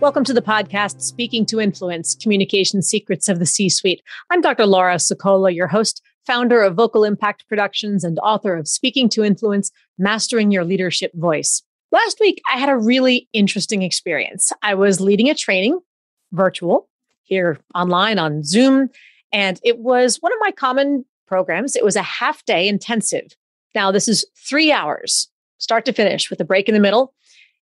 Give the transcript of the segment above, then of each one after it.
Welcome to the podcast, Speaking to Influence Communication Secrets of the C Suite. I'm Dr. Laura Sicola, your host, founder of Vocal Impact Productions, and author of Speaking to Influence Mastering Your Leadership Voice. Last week, I had a really interesting experience. I was leading a training, virtual, here online on Zoom, and it was one of my common programs. It was a half day intensive. Now, this is three hours, start to finish, with a break in the middle,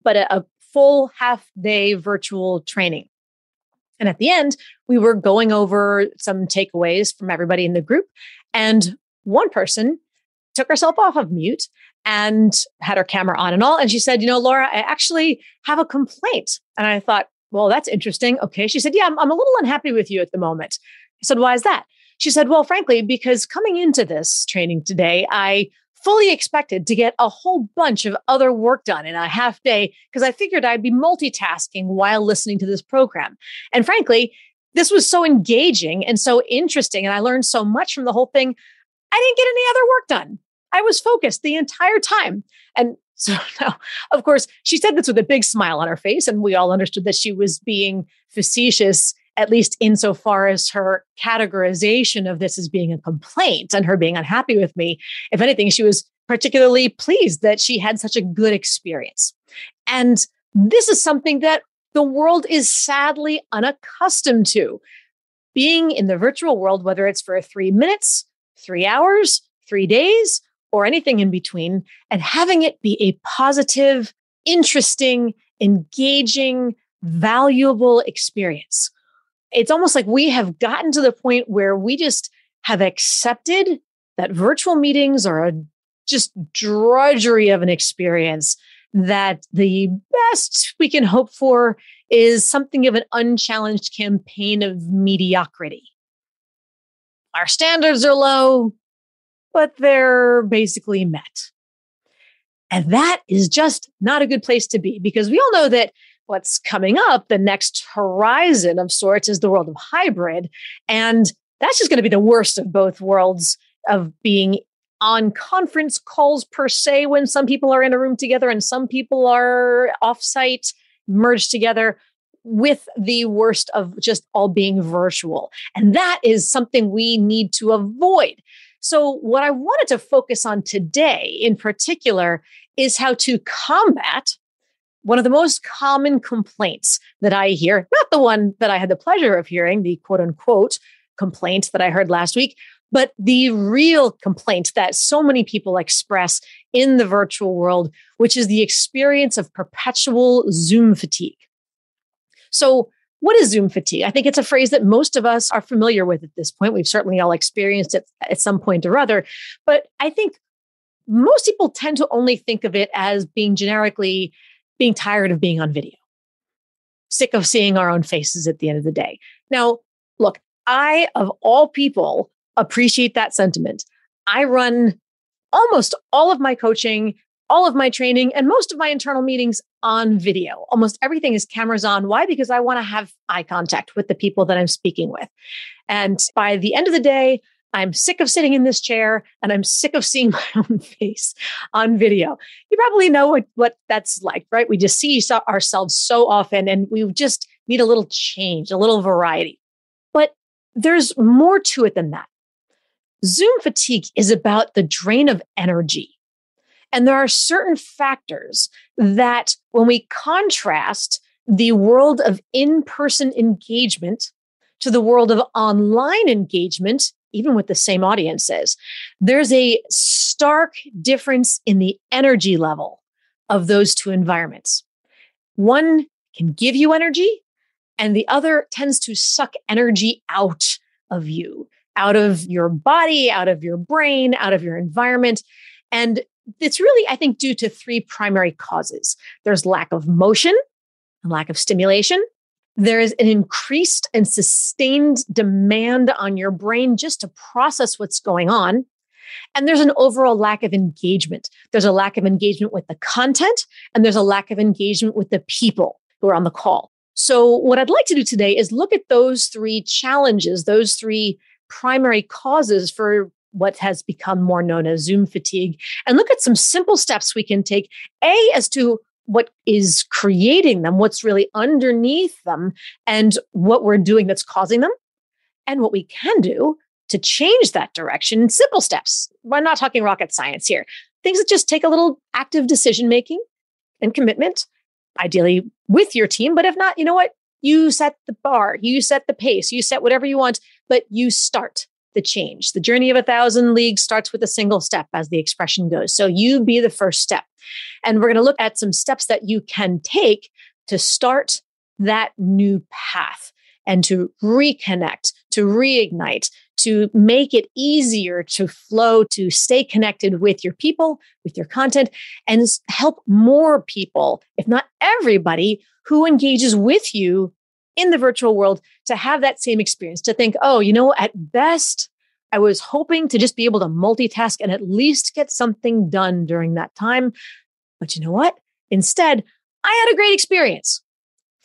but a, a full half day virtual training. And at the end, we were going over some takeaways from everybody in the group. And one person took herself off of mute and had her camera on and all. And she said, You know, Laura, I actually have a complaint. And I thought, Well, that's interesting. Okay. She said, Yeah, I'm, I'm a little unhappy with you at the moment. I said, Why is that? She said, Well, frankly, because coming into this training today, I fully expected to get a whole bunch of other work done in a half day because I figured I'd be multitasking while listening to this program. And frankly, this was so engaging and so interesting. And I learned so much from the whole thing. I didn't get any other work done. I was focused the entire time. And so now, of course, she said this with a big smile on her face, and we all understood that she was being facetious at least insofar as her categorization of this as being a complaint and her being unhappy with me. If anything, she was particularly pleased that she had such a good experience. And this is something that the world is sadly unaccustomed to. Being in the virtual world, whether it's for three minutes, three hours, three days, or anything in between, and having it be a positive, interesting, engaging, valuable experience it's almost like we have gotten to the point where we just have accepted that virtual meetings are a just drudgery of an experience that the best we can hope for is something of an unchallenged campaign of mediocrity. Our standards are low, but they're basically met. And that is just not a good place to be because we all know that what's coming up, the next horizon of sorts is the world of hybrid. And that's just going to be the worst of both worlds of being on conference calls per se when some people are in a room together and some people are offsite merged together with the worst of just all being virtual. And that is something we need to avoid. So, what I wanted to focus on today in particular is how to combat one of the most common complaints that I hear, not the one that I had the pleasure of hearing, the quote unquote complaint that I heard last week, but the real complaint that so many people express in the virtual world, which is the experience of perpetual Zoom fatigue. So, what is Zoom fatigue? I think it's a phrase that most of us are familiar with at this point. We've certainly all experienced it at some point or other. But I think most people tend to only think of it as being generically being tired of being on video, sick of seeing our own faces at the end of the day. Now, look, I, of all people, appreciate that sentiment. I run almost all of my coaching, all of my training, and most of my internal meetings on video. Almost everything is cameras on. Why? Because I want to have eye contact with the people that I'm speaking with. And by the end of the day, I'm sick of sitting in this chair and I'm sick of seeing my own face on video. You probably know what, what that's like, right? We just see ourselves so often and we just need a little change, a little variety. But there's more to it than that. Zoom fatigue is about the drain of energy. And there are certain factors that, when we contrast the world of in person engagement to the world of online engagement, even with the same audiences, there's a stark difference in the energy level of those two environments. One can give you energy, and the other tends to suck energy out of you, out of your body, out of your brain, out of your environment. And it's really, I think, due to three primary causes there's lack of motion, and lack of stimulation, there is an increased and sustained demand on your brain just to process what's going on. And there's an overall lack of engagement. There's a lack of engagement with the content, and there's a lack of engagement with the people who are on the call. So, what I'd like to do today is look at those three challenges, those three primary causes for what has become more known as Zoom fatigue, and look at some simple steps we can take, A, as to what is creating them, what's really underneath them, and what we're doing that's causing them, and what we can do to change that direction in simple steps. We're not talking rocket science here. Things that just take a little active decision making and commitment, ideally with your team. But if not, you know what? You set the bar, you set the pace, you set whatever you want, but you start the change. The journey of a thousand leagues starts with a single step, as the expression goes. So you be the first step. And we're going to look at some steps that you can take to start that new path and to reconnect, to reignite, to make it easier to flow, to stay connected with your people, with your content, and help more people, if not everybody, who engages with you in the virtual world to have that same experience, to think, oh, you know, at best, I was hoping to just be able to multitask and at least get something done during that time. But you know what? Instead, I had a great experience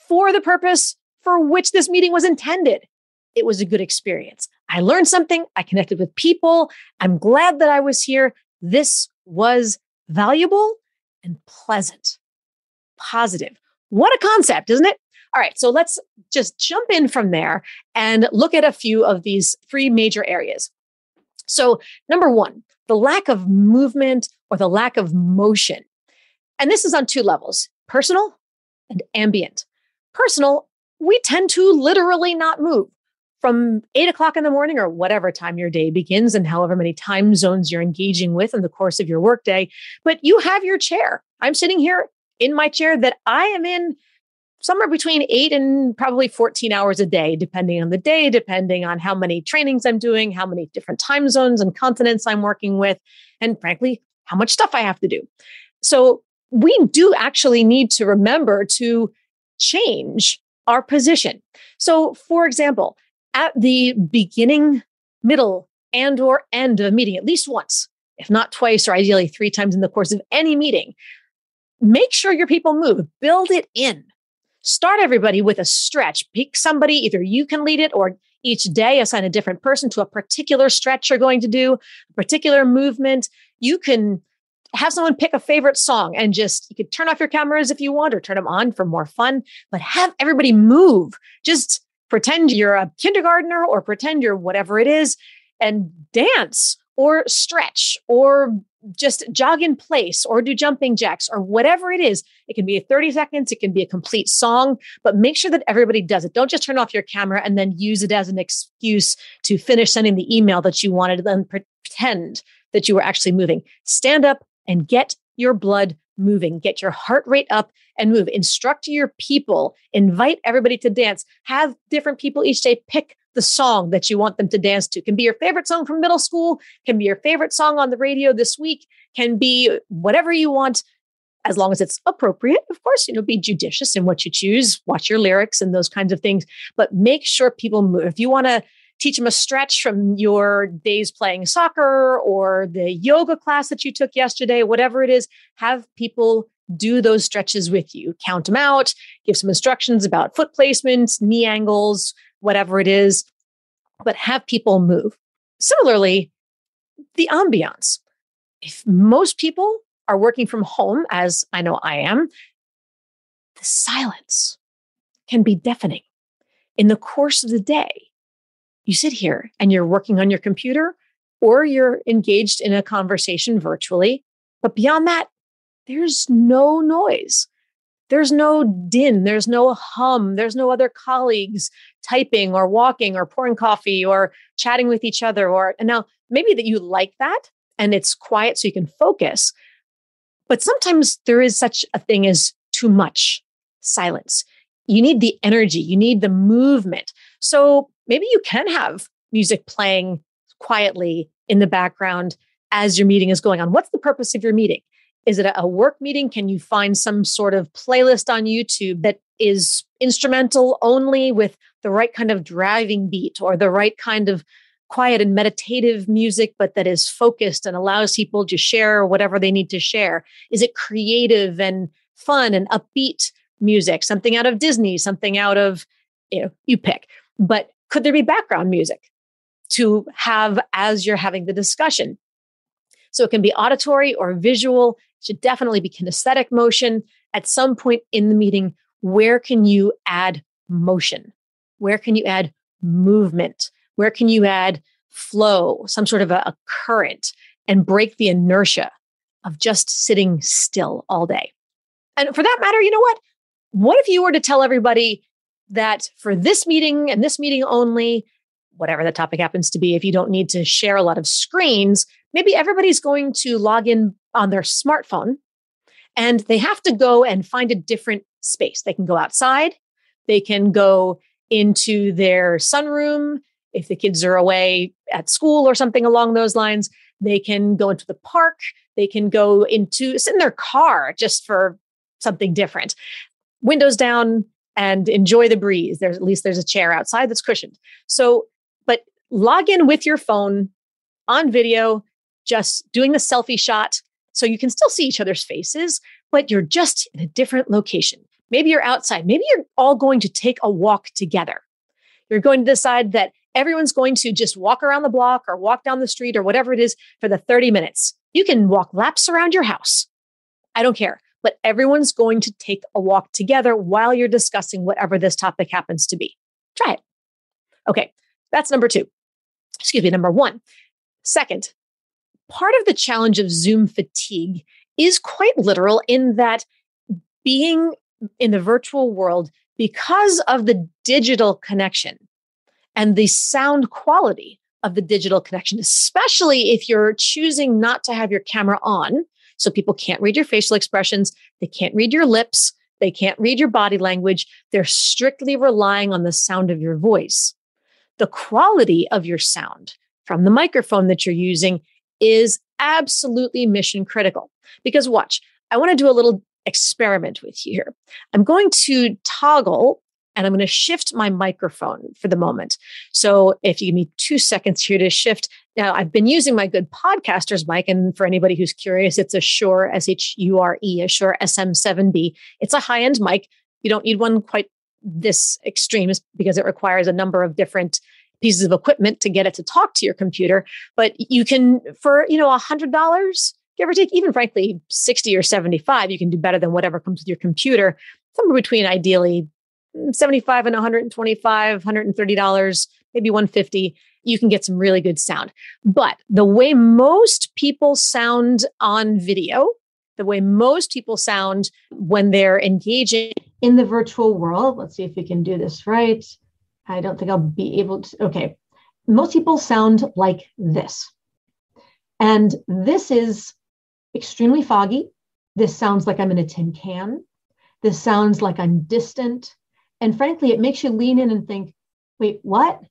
for the purpose for which this meeting was intended. It was a good experience. I learned something. I connected with people. I'm glad that I was here. This was valuable and pleasant, positive. What a concept, isn't it? All right, so let's just jump in from there and look at a few of these three major areas. So, number one, the lack of movement or the lack of motion. And this is on two levels personal and ambient. Personal, we tend to literally not move from eight o'clock in the morning or whatever time your day begins and however many time zones you're engaging with in the course of your workday. But you have your chair. I'm sitting here in my chair that I am in somewhere between eight and probably 14 hours a day, depending on the day, depending on how many trainings I'm doing, how many different time zones and continents I'm working with, and frankly, how much stuff I have to do. So we do actually need to remember to change our position. So, for example, at the beginning, middle, and or end of a meeting, at least once, if not twice or ideally three times in the course of any meeting, make sure your people move, build it in start everybody with a stretch. Pick somebody, either you can lead it or each day assign a different person to a particular stretch you're going to do, a particular movement. You can have someone pick a favorite song and just you could turn off your cameras if you want or turn them on for more fun, but have everybody move. Just pretend you're a kindergartner or pretend you're whatever it is and dance or stretch or just jog in place or do jumping jacks or whatever it is. It can be 30 seconds, it can be a complete song, but make sure that everybody does it. Don't just turn off your camera and then use it as an excuse to finish sending the email that you wanted, then pretend that you were actually moving. Stand up and get your blood moving, get your heart rate up and move. Instruct your people, invite everybody to dance, have different people each day pick the song that you want them to dance to. Can be your favorite song from middle school, can be your favorite song on the radio this week, can be whatever you want as long as it's appropriate. Of course, you know, be judicious in what you choose, watch your lyrics and those kinds of things, but make sure people move. If you want to teach them a stretch from your days playing soccer or the yoga class that you took yesterday, whatever it is, have people do those stretches with you. Count them out, give some instructions about foot placement, knee angles, whatever it is, but have people move. Similarly, the ambiance. If most people are working from home, as I know I am, the silence can be deafening. In the course of the day, you sit here and you're working on your computer or you're engaged in a conversation virtually. But beyond that, there's no noise. There's no din, there's no hum, there's no other colleagues typing or walking or pouring coffee or chatting with each other. Or and now maybe that you like that and it's quiet so you can focus. But sometimes there is such a thing as too much silence. You need the energy, you need the movement. So maybe you can have music playing quietly in the background as your meeting is going on. What's the purpose of your meeting? Is it a work meeting? Can you find some sort of playlist on YouTube that is instrumental only with the right kind of driving beat or the right kind of quiet and meditative music, but that is focused and allows people to share whatever they need to share? Is it creative and fun and upbeat music, something out of Disney, something out of, you know, you pick. But could there be background music to have as you're having the discussion? So it can be auditory or visual, it should definitely be kinesthetic motion. At some point in the meeting, where can you add motion? Where can you add movement? Where can you add flow, some sort of a, a current, and break the inertia of just sitting still all day? And for that matter, you know what? What if you were to tell everybody that for this meeting and this meeting only, whatever the topic happens to be, if you don't need to share a lot of screens, maybe everybody's going to log in on their smartphone and they have to go and find a different space. They can go outside, they can go into their sunroom if the kids are away at school or something along those lines. They can go into the park. They can go into sit in their car just for something different. Windows down and enjoy the breeze. There's at least there's a chair outside that's cushioned. So, but log in with your phone on video, just doing the selfie shot so you can still see each other's faces, but you're just in a different location. Maybe you're outside. Maybe you're all going to take a walk together. You're going to decide that everyone's going to just walk around the block or walk down the street or whatever it is for the 30 minutes. You can walk laps around your house. I don't care, but everyone's going to take a walk together while you're discussing whatever this topic happens to be. Try it. Okay, that's number two. Excuse me, number one. Second, part of the challenge of Zoom fatigue is quite literal in that being in the virtual world, because of the digital connection and the sound quality of the digital connection, especially if you're choosing not to have your camera on. So people can't read your facial expressions, they can't read your lips, they can't read your body language. They're strictly relying on the sound of your voice. The quality of your sound from the microphone that you're using is absolutely mission critical. Because watch, I want to do a little experiment with you here. I'm going to toggle and I'm going to shift my microphone for the moment. So if you give me two seconds here to shift. Now, I've been using my good podcaster's mic. And for anybody who's curious, it's a sure Shure S H U R E, a Shure SM7B. It's a high end mic. You don't need one quite this extreme because it requires a number of different pieces of equipment to get it to talk to your computer. But you can, for, you know, a hundred dollars, give or take, even frankly, 60 or 75, you can do better than whatever comes with your computer. Somewhere between ideally mm, 75 and 125, 130 dollars, maybe 150 you can get some really good sound. But the way most people sound on video, the way most people sound when they're engaging in the virtual world, let's see if we can do this right. I don't think I'll be able to. Okay. Most people sound like this. And this is extremely foggy. This sounds like I'm in a tin can. This sounds like I'm distant. And frankly, it makes you lean in and think, wait, what?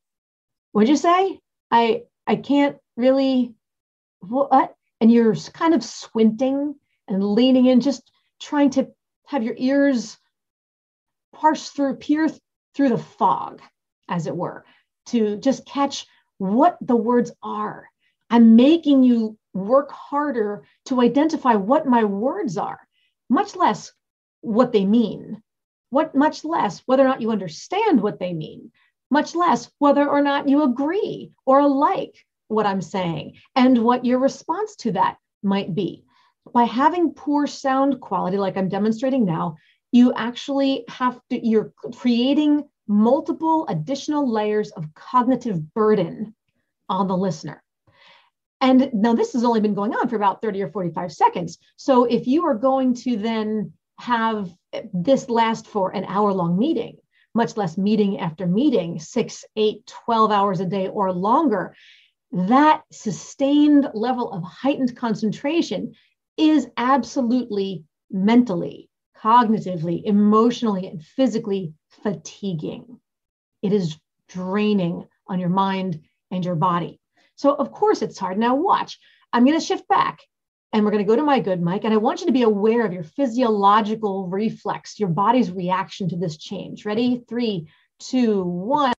What'd you say? I I can't really what? And you're kind of squinting and leaning in, just trying to have your ears parse through, peer through the fog, as it were, to just catch what the words are. I'm making you work harder to identify what my words are, much less what they mean, what much less whether or not you understand what they mean, much less whether or not you agree or like what I'm saying and what your response to that might be. By having poor sound quality, like I'm demonstrating now, you actually have to, you're creating multiple additional layers of cognitive burden on the listener. And now this has only been going on for about 30 or 45 seconds. So if you are going to then have this last for an hour long meeting, much less meeting after meeting, six, eight, 12 hours a day or longer, that sustained level of heightened concentration is absolutely mentally, cognitively, emotionally, and physically fatiguing. It is draining on your mind and your body. So, of course, it's hard. Now, watch. I'm going to shift back. and we're going to go to my good mic. And I want you to be aware of your physiological reflex, your body's reaction to this change. Ready? Three, two, one.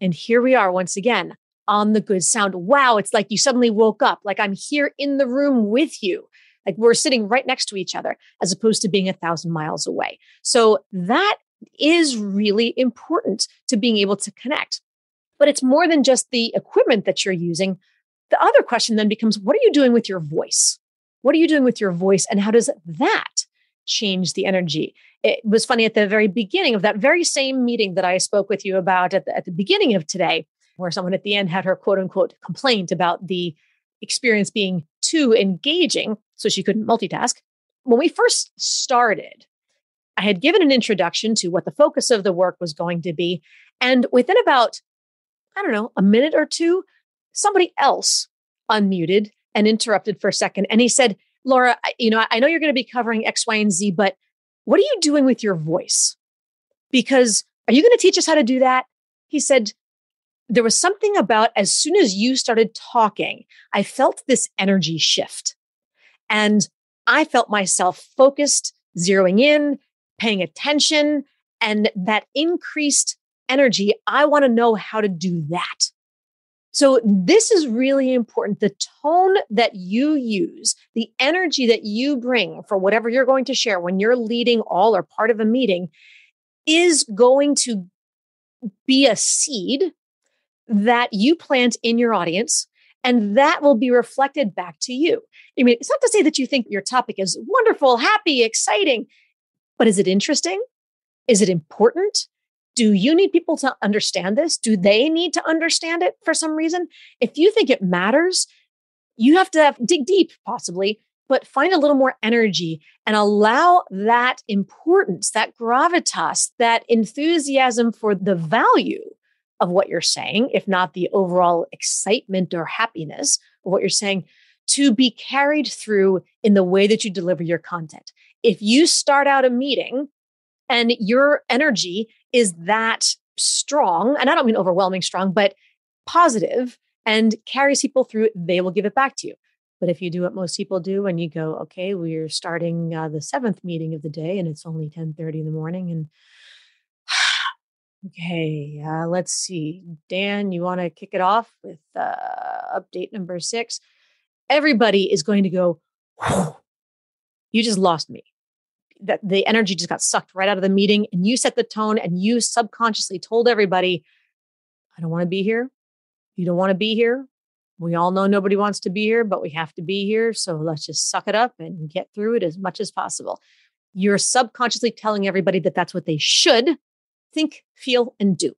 And here we are once again on the good sound. Wow, it's like you suddenly woke up, like I'm here in the room with you. Like we're sitting right next to each other, as opposed to being a thousand miles away. So that is really important to being able to connect. But it's more than just the equipment that you're using. The other question then becomes what are you doing with your voice? What are you doing with your voice? And how does that change the energy? It was funny at the very beginning of that very same meeting that I spoke with you about at the, at the beginning of today, where someone at the end had her quote unquote complaint about the experience being too engaging, so she couldn't multitask. When we first started, I had given an introduction to what the focus of the work was going to be. And within about, I don't know, a minute or two, somebody else unmuted and interrupted for a second. And he said, Laura, you know, I know you're going to be covering X, Y, and Z, but what are you doing with your voice? Because are you going to teach us how to do that? He said, there was something about as soon as you started talking, I felt this energy shift. And I felt myself focused, zeroing in, paying attention, and that increased energy. I want to know how to do that. So, this is really important. The tone that you use, the energy that you bring for whatever you're going to share when you're leading all or part of a meeting is going to be a seed that you plant in your audience and that will be reflected back to you. I mean, it's not to say that you think your topic is wonderful, happy, exciting, but is it interesting? Is it important? Do you need people to understand this? Do they need to understand it for some reason? If you think it matters, you have to have, dig deep, possibly, but find a little more energy and allow that importance, that gravitas, that enthusiasm for the value of what you're saying, if not the overall excitement or happiness of what you're saying, to be carried through in the way that you deliver your content. If you start out a meeting and your energy is that strong, and I don't mean overwhelming strong, but positive and carries people through, they will give it back to you. But if you do what most people do and you go, okay, we're starting uh, the seventh meeting of the day and it's only 10 30 in the morning and okay, uh, let's see. Dan, you want to kick it off with uh, update number six? Everybody is going to go, you just lost me that the energy just got sucked right out of the meeting and you set the tone and you subconsciously told everybody, I don't want to be here. You don't want to be here. We all know nobody wants to be here, but we have to be here. So let's just suck it up and get through it as much as possible. You're subconsciously telling everybody that that's what they should think, feel, and do.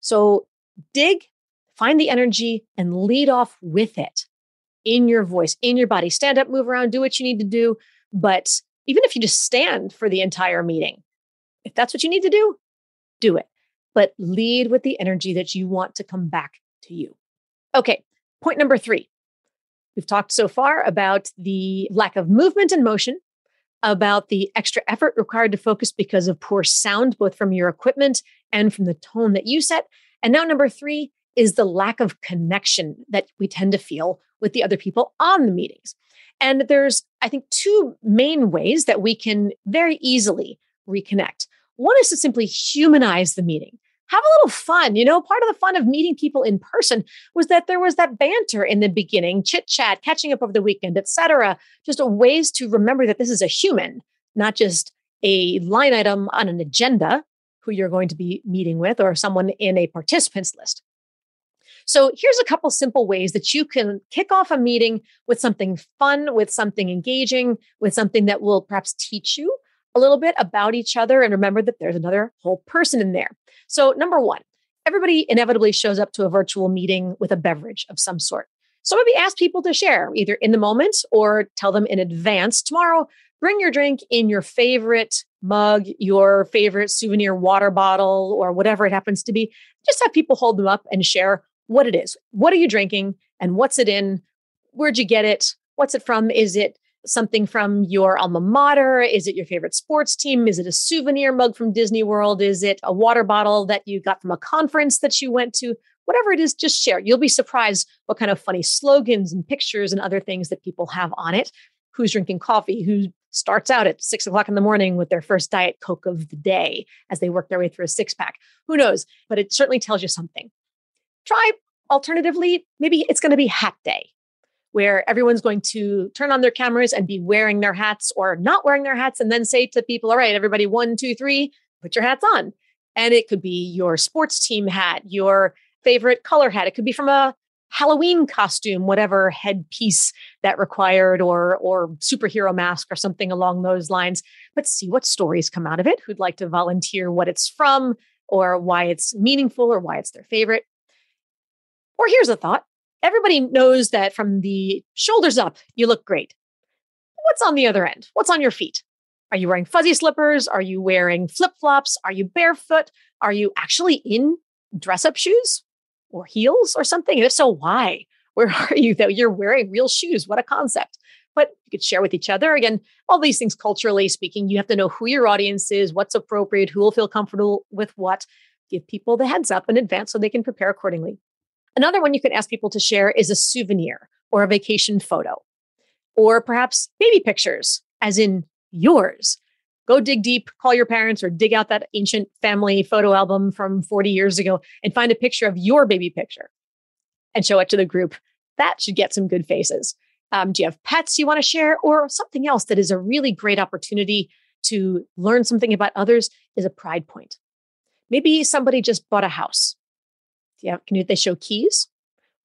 So dig, find the energy, and lead off with it in your voice, in your body. Stand up, move around, do what you need to do. But even if you just stand for the entire meeting, if that's what you need to do, do it. But lead with the energy that you want to come back to you. Okay, point number three. We've talked so far about the lack of movement and motion, about the extra effort required to focus because of poor sound, both from your equipment and from the tone that you set. And now, number three is the lack of connection that we tend to feel with the other people on the meetings. And there's, I think, two main ways that we can very easily reconnect. One is to simply humanize the meeting. Have a little fun. You know, part of the fun of meeting people in person was that there was that banter in the beginning, chit chat, catching up over the weekend, etc. Just ways to remember that this is a human, not just a line item on an agenda who you're going to be meeting with or someone in a participants list. So here's a couple simple ways that you can kick off a meeting with something fun, with something engaging, with something that will perhaps teach you a little bit about each other. And remember that there's another whole person in there. So, number one, everybody inevitably shows up to a virtual meeting with a beverage of some sort. So maybe ask people to share either in the moment or tell them in advance tomorrow. Bring your drink in your favorite mug, your favorite souvenir water bottle, or whatever it happens to be. Just have people hold them up and share what it is. What are you drinking and what's it in? Where'd you get it? What's it from? Is it something from your alma mater? Is it your favorite sports team? Is it a souvenir mug from Disney World? Is it a water bottle that you got from a conference that you went to? whatever it is, just share. You'll be surprised what kind of funny slogans and pictures and other things that people have on it. Who's drinking coffee? Who starts out at six o'clock in the morning with their first Diet Coke of the day as they work their way through a six pack? Who knows? But it certainly tells you something. Try alternatively, maybe it's going to be hat day where everyone's going to turn on their cameras and be wearing their hats or not wearing their hats and then say to people, all right, everybody, one, two, three, put your hats on. And it could be your sports team hat, your favorite color hat. It could be from a Halloween costume, whatever headpiece that required, or or superhero mask or something along those lines. But see what stories come out of it. Who'd like to volunteer what it's from, or why it's meaningful, or why it's their favorite. Or here's a thought: everybody knows that from the shoulders up, you look great. What's on the other end? What's on your feet? Are you wearing fuzzy slippers? Are you wearing flip flops? Are you barefoot? Are you actually in dress up shoes? or heels or something? And if so, why? Where are you that you're wearing real shoes? What a concept. But you could share with each other. Again, all these things culturally speaking, you have to know who your audience is, what's appropriate, who will feel comfortable with what. Give people the heads up in advance so they can prepare accordingly. Another one you can ask people to share is a souvenir or a vacation photo, or perhaps baby pictures, as in yours go dig deep, call your parents or dig out that ancient family photo album from 40 years ago and find a picture of your baby picture and show it to the group. That should get some good faces. Um, do you have pets you want to share or something else that is a really great opportunity to learn something about others is a pride point. Maybe somebody just bought a house. Yeah, can you, they show keys?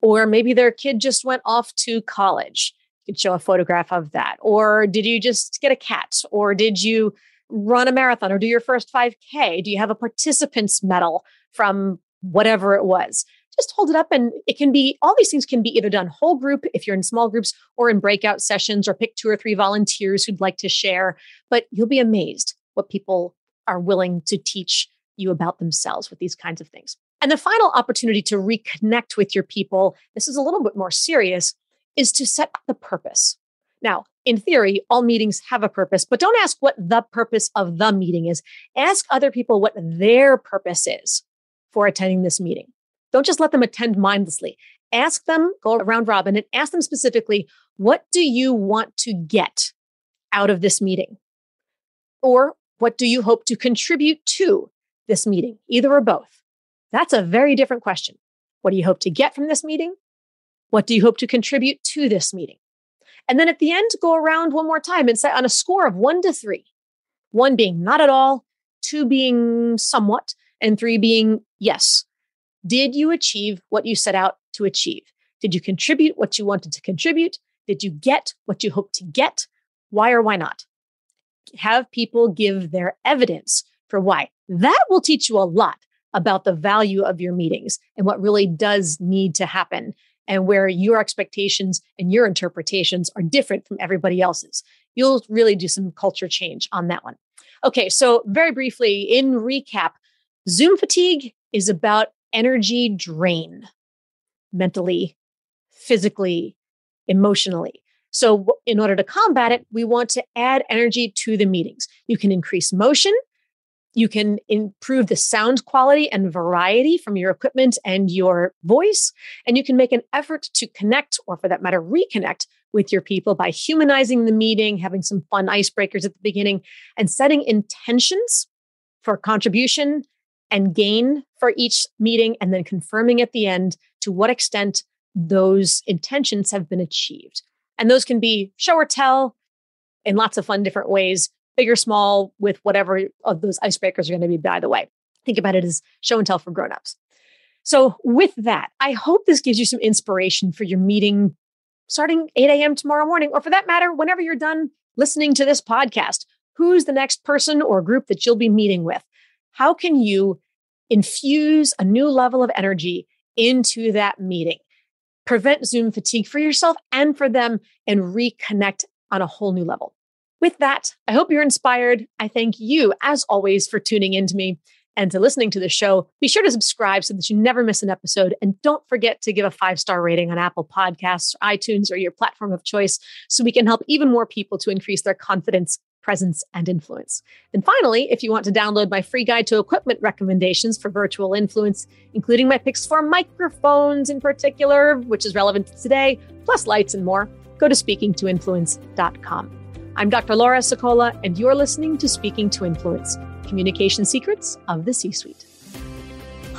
Or maybe their kid just went off to college. You could show a photograph of that. Or did you just get a cat? Or did you run a marathon or do your first 5K? Do you have a participant's medal from whatever it was? Just hold it up and it can be all these things can be either done whole group if you're in small groups or in breakout sessions or pick two or three volunteers who'd like to share. But you'll be amazed what people are willing to teach you about themselves with these kinds of things. And the final opportunity to reconnect with your people, this is a little bit more serious, is to set the purpose. Now, in theory, all meetings have a purpose, but don't ask what the purpose of the meeting is. Ask other people what their purpose is for attending this meeting. Don't just let them attend mindlessly. Ask them, go around robin, and ask them specifically, what do you want to get out of this meeting? Or what do you hope to contribute to this meeting? Either or both. That's a very different question. What do you hope to get from this meeting? What do you hope to contribute to this meeting? And then at the end, go around one more time and say on a score of one to three, one being not at all, two being somewhat, and three being yes. Did you achieve what you set out to achieve? Did you contribute what you wanted to contribute? Did you get what you hoped to get? Why or why not? Have people give their evidence for why. That will teach you a lot about the value of your meetings and what really does need to happen and where your expectations and your interpretations are different from everybody else's. You'll really do some culture change on that one. Okay, so very briefly, in recap, Zoom fatigue is about energy drain mentally, physically, emotionally. So, in order to combat it, we want to add energy to the meetings. You can increase motion, you can improve the sound quality and variety from your equipment and your voice. And you can make an effort to connect, or for that matter, reconnect with your people by humanizing the meeting, having some fun icebreakers at the beginning, and setting intentions for contribution and gain for each meeting, and then confirming at the end to what extent those intentions have been achieved. And those can be show or tell in lots of fun different ways big or small, with whatever of those icebreakers are going to be, by the way. Think about it as show and tell for grown-ups. So, with that, I hope this gives you some inspiration for your meeting starting 8 a.m. tomorrow morning, or for that matter, whenever you're done listening to this podcast. Who's the next person or group that you'll be meeting with? How can you infuse a new level of energy into that meeting? Prevent Zoom fatigue for yourself and for them and reconnect on a whole new level. With that, I hope you're inspired. I thank you, as always, for tuning in to me and to listening to the show. Be sure to subscribe so that you never miss an episode. And don't forget to give a five star rating on Apple Podcasts, or iTunes, or your platform of choice so we can help even more people to increase their confidence presence, and influence. And finally, if you want to download my free guide to equipment recommendations for virtual influence, including my picks for microphones in particular, which is relevant to today, plus lights and more, go to speakingtoinfluence.com. I'm Dr. Laura Sicola, and you're listening to Speaking to Influence Communication Secrets of the C Suite.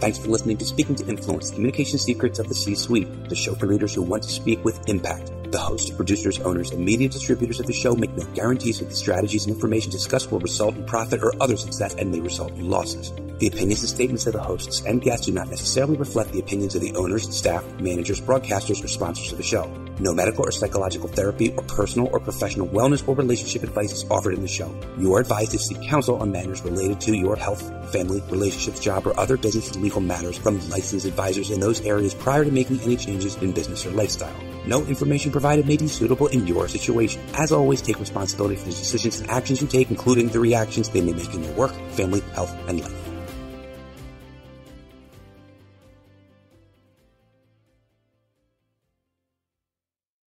Thanks for listening to Speaking to Influence, Communication Secrets of the C-Suite, the show for leaders who want to speak with impact. The hosts, producers, owners, and media distributors of the show make no guarantees that the strategies and information discussed will result in profit or other success and may result in losses. The opinions and statements of the hosts and guests do not necessarily reflect the opinions of the owners, staff, managers, broadcasters, or sponsors of the show. No medical or psychological therapy or personal or professional wellness or relationship advice is offered in the show. You are advised to seek counsel on matters related to your health, family, relationships, job, or other business and legal matters from licensed advisors in those areas prior to making any changes in business or lifestyle. No information provided may be suitable in your situation. As always, take responsibility for the decisions and actions you take, including the reactions they may make in your work, family, health, and life.